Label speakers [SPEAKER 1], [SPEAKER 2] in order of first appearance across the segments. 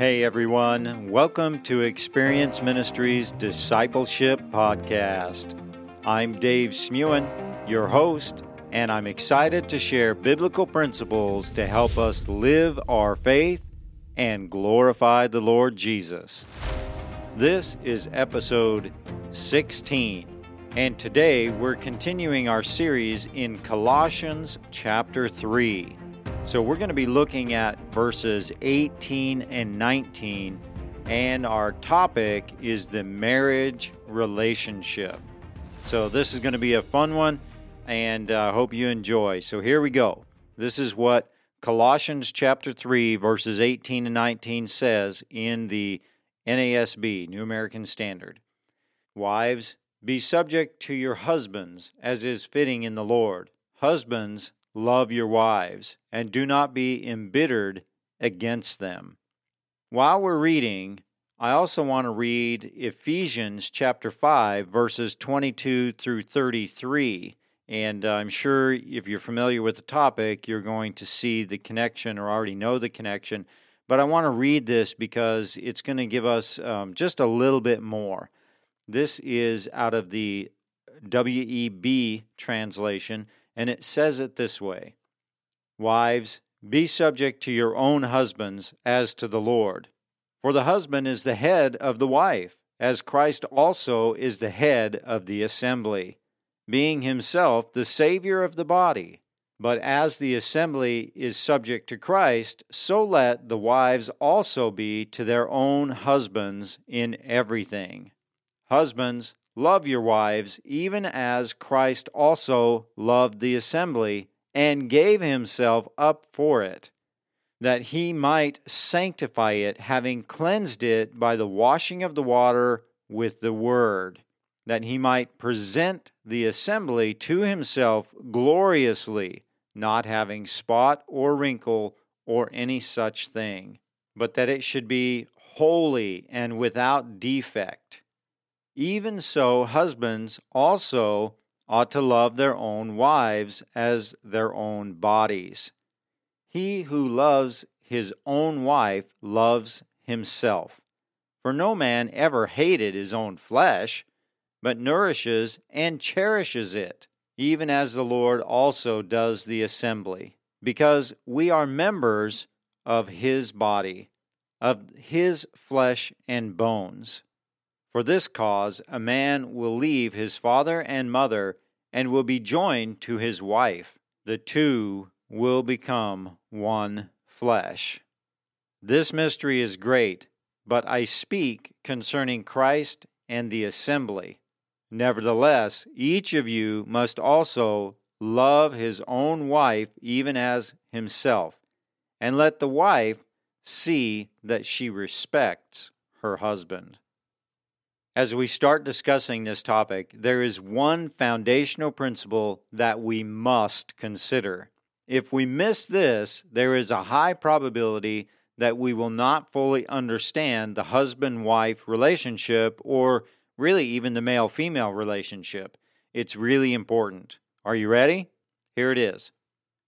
[SPEAKER 1] Hey everyone, welcome to Experience Ministries Discipleship Podcast. I'm Dave Smewen, your host, and I'm excited to share biblical principles to help us live our faith and glorify the Lord Jesus. This is episode 16, and today we're continuing our series in Colossians chapter 3. So we're going to be looking at verses 18 and 19, and our topic is the marriage relationship. So, this is going to be a fun one, and uh, I uh, hope you enjoy. So, here we go. This is what Colossians chapter 3, verses 18 and 19 says in the NASB, New American Standard. Wives, be subject to your husbands as is fitting in the Lord. Husbands, Love your wives, and do not be embittered against them. While we're reading, I also want to read Ephesians chapter 5, verses 22 through 33. And uh, I'm sure if you're familiar with the topic, you're going to see the connection or already know the connection. But I want to read this because it's going to give us um, just a little bit more. This is out of the WEB translation, and it says it this way Wives, be subject to your own husbands as to the Lord. For the husband is the head of the wife, as Christ also is the head of the assembly, being himself the Savior of the body. But as the assembly is subject to Christ, so let the wives also be to their own husbands in everything. Husbands, Love your wives, even as Christ also loved the assembly and gave himself up for it, that he might sanctify it, having cleansed it by the washing of the water with the word, that he might present the assembly to himself gloriously, not having spot or wrinkle or any such thing, but that it should be holy and without defect. Even so, husbands also ought to love their own wives as their own bodies. He who loves his own wife loves himself. For no man ever hated his own flesh, but nourishes and cherishes it, even as the Lord also does the assembly, because we are members of his body, of his flesh and bones. For this cause a man will leave his father and mother and will be joined to his wife. The two will become one flesh. This mystery is great, but I speak concerning Christ and the assembly. Nevertheless, each of you must also love his own wife even as himself, and let the wife see that she respects her husband as we start discussing this topic, there is one foundational principle that we must consider. If we miss this, there is a high probability that we will not fully understand the husband wife relationship or really even the male female relationship. It's really important. Are you ready? Here it is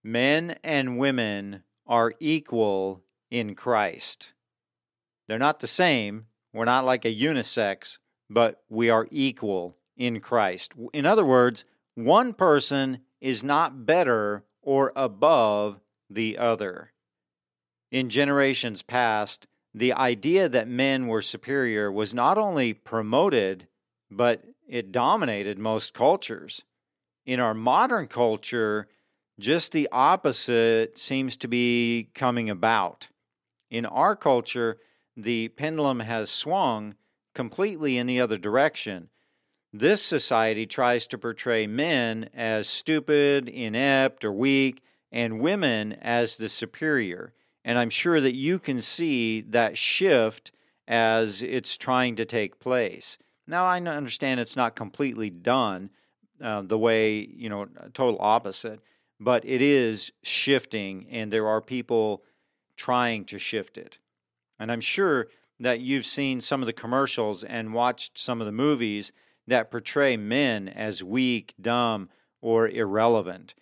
[SPEAKER 1] Men and women are equal in Christ. They're not the same. We're not like a unisex but we are equal in Christ. In other words, one person is not better or above the other. In generations past, the idea that men were superior was not only promoted, but it dominated most cultures. In our modern culture, just the opposite seems to be coming about. In our culture, the pendulum has swung completely in the other direction. This society tries to portray men as stupid, inept, or weak, and women as the superior. And I'm sure that you can see that shift as it's trying to take place. Now, I understand it's not completely done uh, the way, you know, total opposite, but it is shifting, and there are people trying to shift it. And I'm sure that you've seen some of the commercials and watched some of the movies that portray men as weak, dumb, or irrelevant.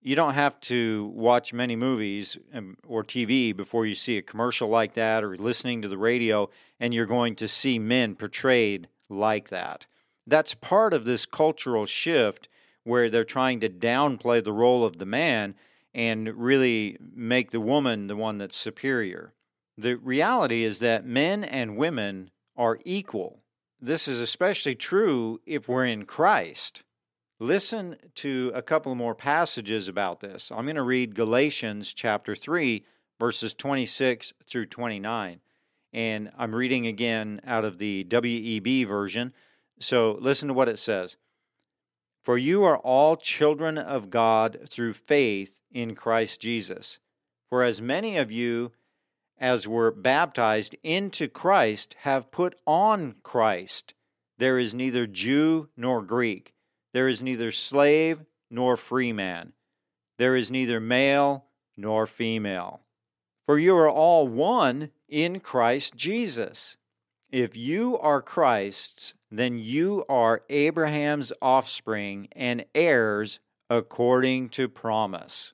[SPEAKER 1] You don't have to watch many movies um, or TV before you see a commercial like that or listening to the radio, and you're going to see men portrayed like that. That's part of this cultural shift where they're trying to downplay the role of the man and really make the woman the one that's superior. The reality is that men and women are equal. This is especially true if we're in Christ. Listen to a couple more passages about this. I'm going to read Galatians chapter 3, verses 26 through 29. And I'm reading again out of the WEB version. So listen to what it says For you are all children of God through faith in Christ Jesus. For as many of you as were baptized into Christ, have put on Christ. There is neither Jew nor Greek. There is neither slave nor free man. There is neither male nor female. For you are all one in Christ Jesus. If you are Christ's, then you are Abraham's offspring and heirs according to promise.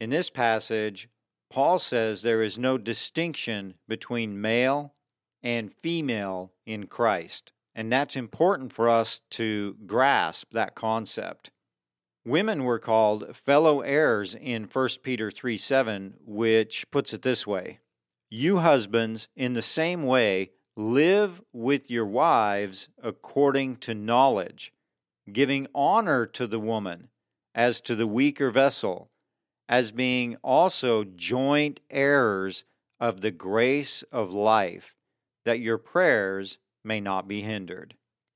[SPEAKER 1] In this passage, Paul says there is no distinction between male and female in Christ. And that's important for us to grasp that concept. Women were called fellow heirs in 1 Peter 3 7, which puts it this way You husbands, in the same way, live with your wives according to knowledge, giving honor to the woman as to the weaker vessel as being also joint heirs of the grace of life, that your prayers may not be hindered.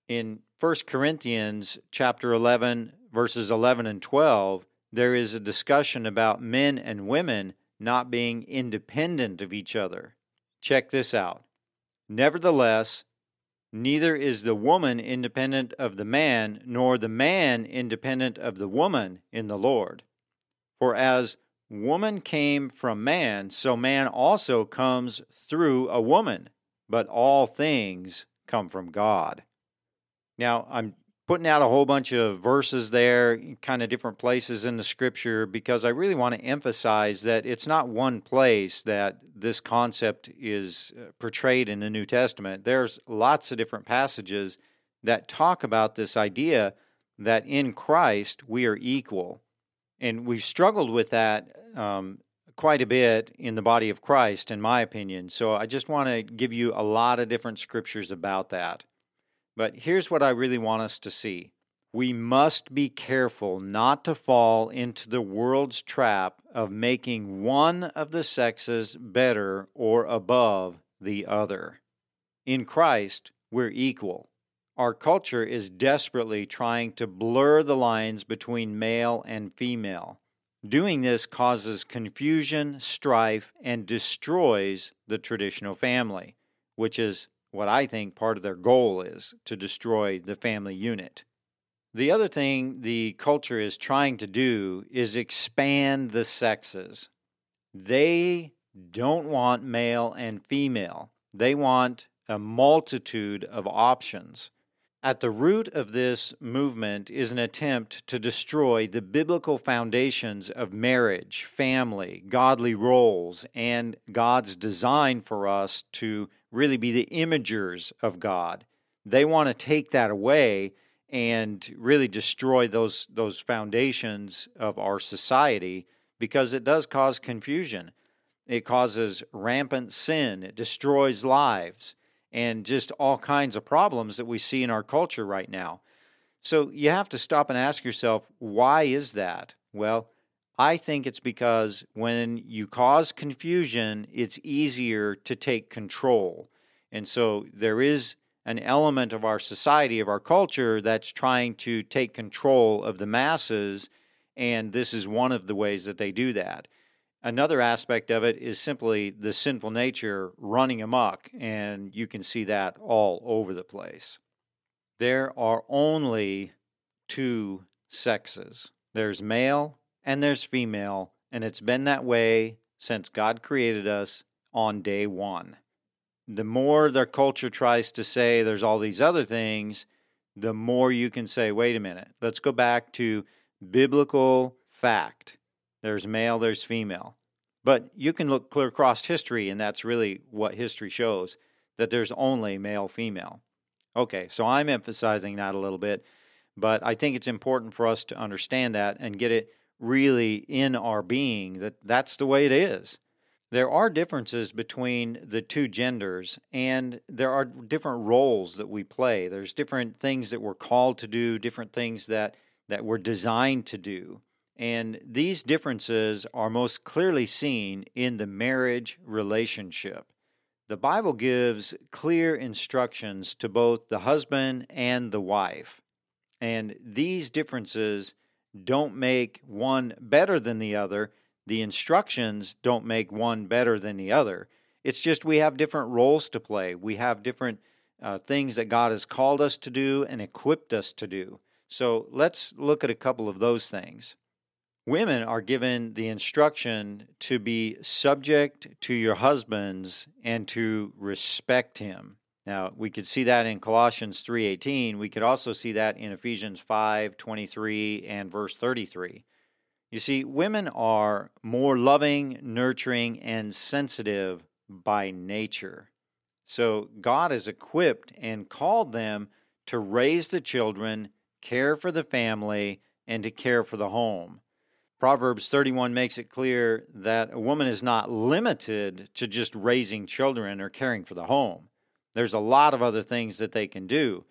[SPEAKER 1] In 1 Corinthians chapter 11 verses 11 and 12, there is a discussion about men and women not being independent of each other. Check this out. Nevertheless, neither is the woman independent of the man, nor the man independent of the woman in the Lord. For as woman came from man, so man also comes through a woman, but all things come from God. Now, I'm putting out a whole bunch of verses there, kind of different places in the scripture, because I really want to emphasize that it's not one place that this concept is uh, portrayed in the New Testament. There's lots of different passages that talk about this idea that in Christ we are equal and we've struggled with that um, quite a bit in the body of Christ, in my opinion. So I just want to give you a lot of different scriptures about that. But here's what I really want us to see we must be careful not to fall into the world's trap of making one of the sexes better or above the other. In Christ, we're equal our culture is desperately trying to blur the lines between male and female. Doing this causes confusion, strife, and destroys the traditional family, which is what I think part of their goal is to destroy the family unit. The other thing the culture is trying to do is expand the sexes. They don't want male and female, they want a multitude of options. At the root of this movement is an attempt to destroy the biblical foundations of marriage, family, godly roles, and God's design for us to really be the imagers of God. They want to take that away and really destroy those those foundations of our society because it does cause confusion. It causes rampant sin, it destroys lives and just all kinds of problems that we see in our culture right now. So you have to stop and ask yourself, why is that? Well, I think it's because when you cause confusion, it's easier to take control. And so there is an element of our society, of our culture, that's trying to take control of the masses. And this is one of the ways that they do that. Another aspect of it is simply the sinful nature running amok, and you can see that all over the place. There are only two sexes there's male and there's female, and it's been that way since God created us on day one. The more their culture tries to say there's all these other things, the more you can say, wait a minute, let's go back to biblical fact. There's male, there's female. But you can look clear across history, and that's really what history shows that there's only male, female. Okay, so I'm emphasizing that a little bit, but I think it's important for us to understand that and get it really in our being that that's the way it is. There are differences between the two genders, and there are different roles that we play. There's different things that we're called to do, different things that, that we're designed to do. And these differences are most clearly seen in the marriage relationship. The Bible gives clear instructions to both the husband and the wife. And these differences don't make one better than the other. The instructions don't make one better than the other. It's just we have different roles to play. We have different uh, things that God has called us to do and equipped us to do. So let's look at a couple of those things women are given the instruction to be subject to your husbands and to respect him. Now, we could see that in Colossians 3:18. We could also see that in Ephesians 5:23 and verse 33. You see, women are more loving, nurturing, and sensitive by nature. So, God has equipped and called them to raise the children, care for the family, and to care for the home. Proverbs 31 makes it clear that a woman is not limited to just raising children or caring for the home. There's a lot of other things that they can do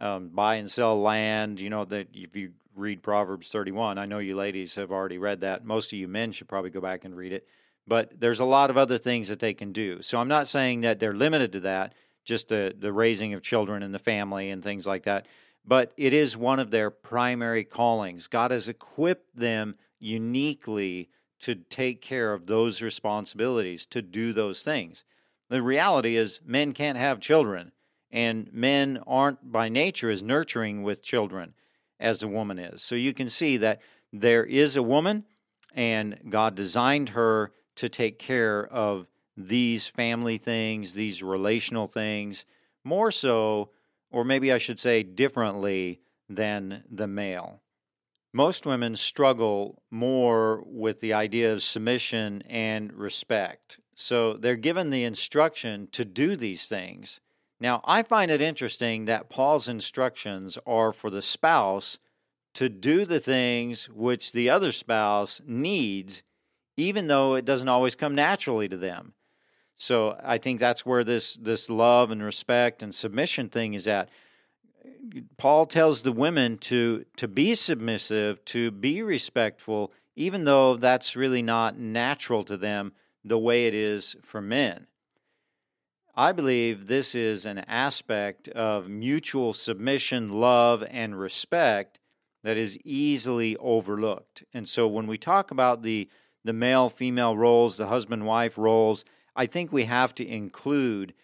[SPEAKER 1] um, buy and sell land. You know, that if you read Proverbs 31, I know you ladies have already read that. Most of you men should probably go back and read it. But there's a lot of other things that they can do. So I'm not saying that they're limited to that, just the, the raising of children and the family and things like that. But it is one of their primary callings. God has equipped them uniquely to take care of those responsibilities, to do those things. The reality is, men can't have children, and men aren't by nature as nurturing with children as a woman is. So you can see that there is a woman, and God designed her to take care of these family things, these relational things, more so, or maybe I should say differently than the male most women struggle more with the idea of submission and respect. So they're given the instruction to do these things. Now, I find it interesting that Paul's instructions are for the spouse to do the things which the other spouse needs, even though it doesn't always come naturally to them. So I think that's where this, this love and respect and submission thing is at. Paul tells the women to to be submissive, to be respectful, even though that's really not natural to them the way it is for men. I believe this is an aspect of mutual submission, love, and respect that is easily overlooked. And so when we talk about the the male female roles, the husband wife roles, I think we have to include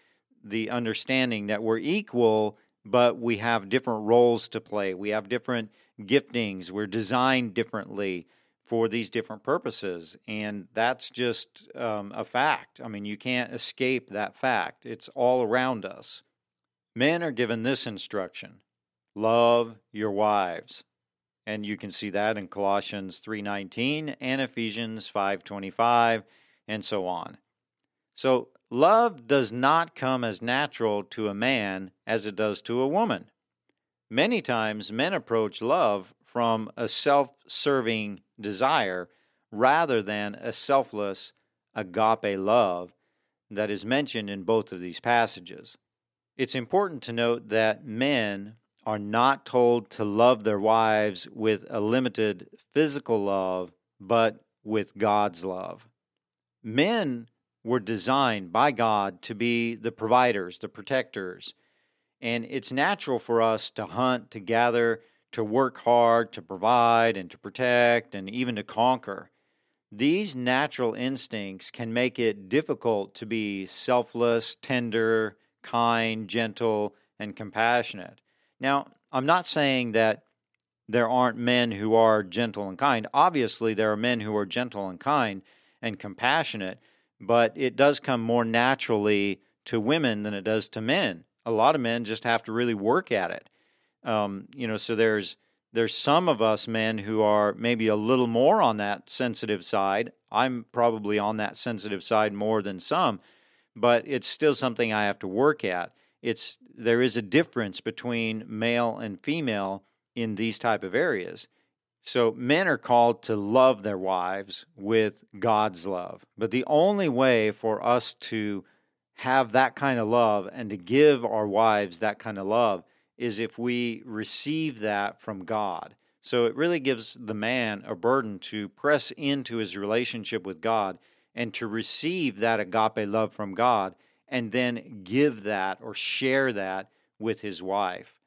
[SPEAKER 1] the understanding that we're equal but we have different roles to play. We have different giftings. We're designed differently for these different purposes. And that's just um, a fact. I mean, you can't escape that fact, it's all around us. Men are given this instruction love your wives and you can see that in Colossians 3:19 and Ephesians 5:25 and so on. So Love does not come as natural to a man as it does to a woman. Many times men approach love from a self serving desire rather than a selfless agape love that is mentioned in both of these passages. It's important to note that men are not told to love their wives with a limited physical love, but with God's love. Men were designed by God to be the providers, the protectors. And it's natural for us to hunt, to gather, to work hard, to provide, and to protect, and even to conquer. These natural instincts can make it difficult to be selfless, tender, kind, gentle, and compassionate. Now, I'm not saying that there aren't men who are gentle and kind. Obviously, there are men who are gentle and kind and compassionate, but it does come more naturally to women than it does to men. A lot of men just have to really work at it. Um, you know, so there's there's some of us men who are maybe a little more on that sensitive side. I'm probably on that sensitive side more than some, but it's still something I have to work at. It's there is a difference between male and female in these type of areas. So men are called to love their wives with God's love. But the only way for us to have that kind of love and to give our wives that kind of love is if we receive that from God. So it really gives the man a burden to press into his relationship with God and to receive that agape love from God and then give that or share that with his wife.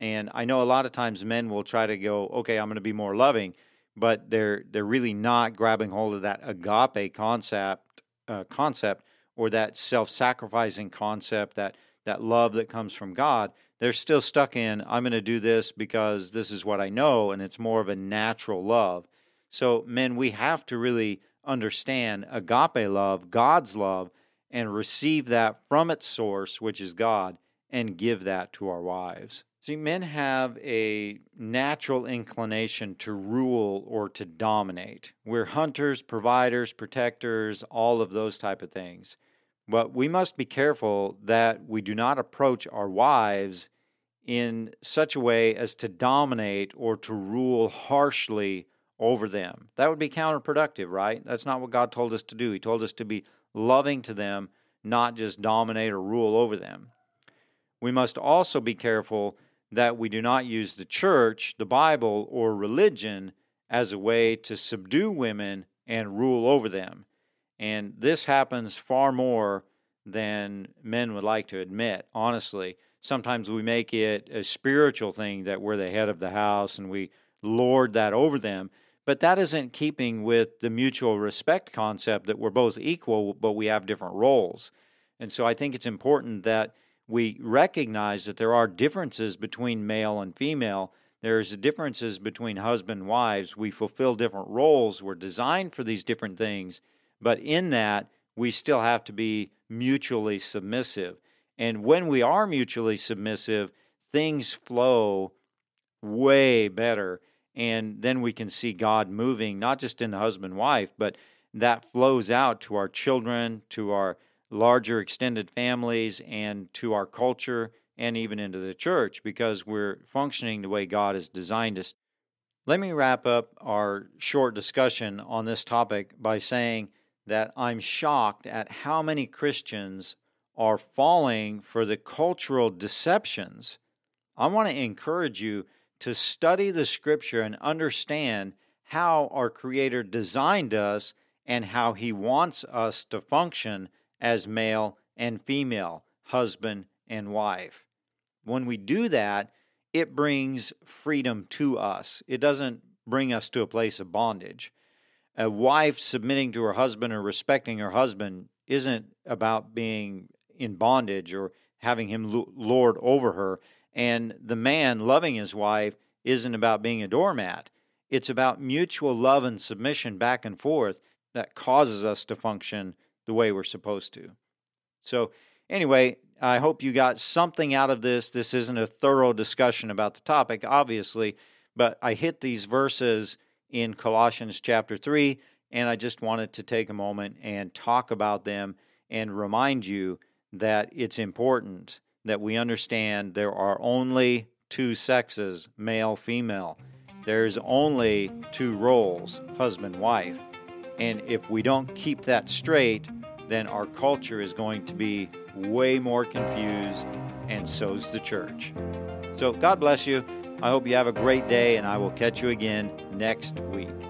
[SPEAKER 1] And I know a lot of times men will try to go, okay, I'm going to be more loving, but they're they're really not grabbing hold of that agape concept, uh, concept or that self-sacrificing concept, that that love that comes from God. They're still stuck in, I'm going to do this because this is what I know, and it's more of a natural love. So, men, we have to really understand agape love, God's love, and receive that from its source, which is God, and give that to our wives. See, men have a natural inclination to rule or to dominate. We're hunters, providers, protectors, all of those type of things. But we must be careful that we do not approach our wives in such a way as to dominate or to rule harshly over them. That would be counterproductive, right? That's not what God told us to do. He told us to be loving to them, not just dominate or rule over them. We must also be careful that we do not use the church, the Bible, or religion as a way to subdue women and rule over them. And this happens far more than men would like to admit, honestly. Sometimes we make it a spiritual thing that we're the head of the house and we lord that over them. But that isn't keeping with the mutual respect concept that we're both equal, but we have different roles. And so I think it's important that we recognize that there are differences between male and female. There's differences between husband and wives. We fulfill different roles. We're designed for these different things. But in that, we still have to be mutually submissive. And when we are mutually submissive, things flow way better. And then we can see God moving, not just in husband wife, but that flows out to our children, to our larger extended families and to our culture and even into the church because we're functioning the way God has designed us. Let me wrap up our short discussion on this topic by saying that I'm shocked at how many Christians are falling for the cultural deceptions. I want to encourage you to study the scripture and understand how our Creator designed us and how He wants us to function as male and female, husband and wife. When we do that, it brings freedom to us. It doesn't bring us to a place of bondage. A wife submitting to her husband or respecting her husband isn't about being in bondage or having him lord over her. And the man loving his wife isn't about being a doormat. It's about mutual love and submission back and forth that causes us to function the way we're supposed to. So, anyway, I hope you got something out of this. This isn't a thorough discussion about the topic, obviously, but I hit these verses in Colossians chapter 3, and I just wanted to take a moment and talk about them and remind you that it's important that we understand there are only two sexes male, female. There's only two roles husband, wife. And if we don't keep that straight, then our culture is going to be way more confused, and so's the church. So, God bless you. I hope you have a great day, and I will catch you again next week.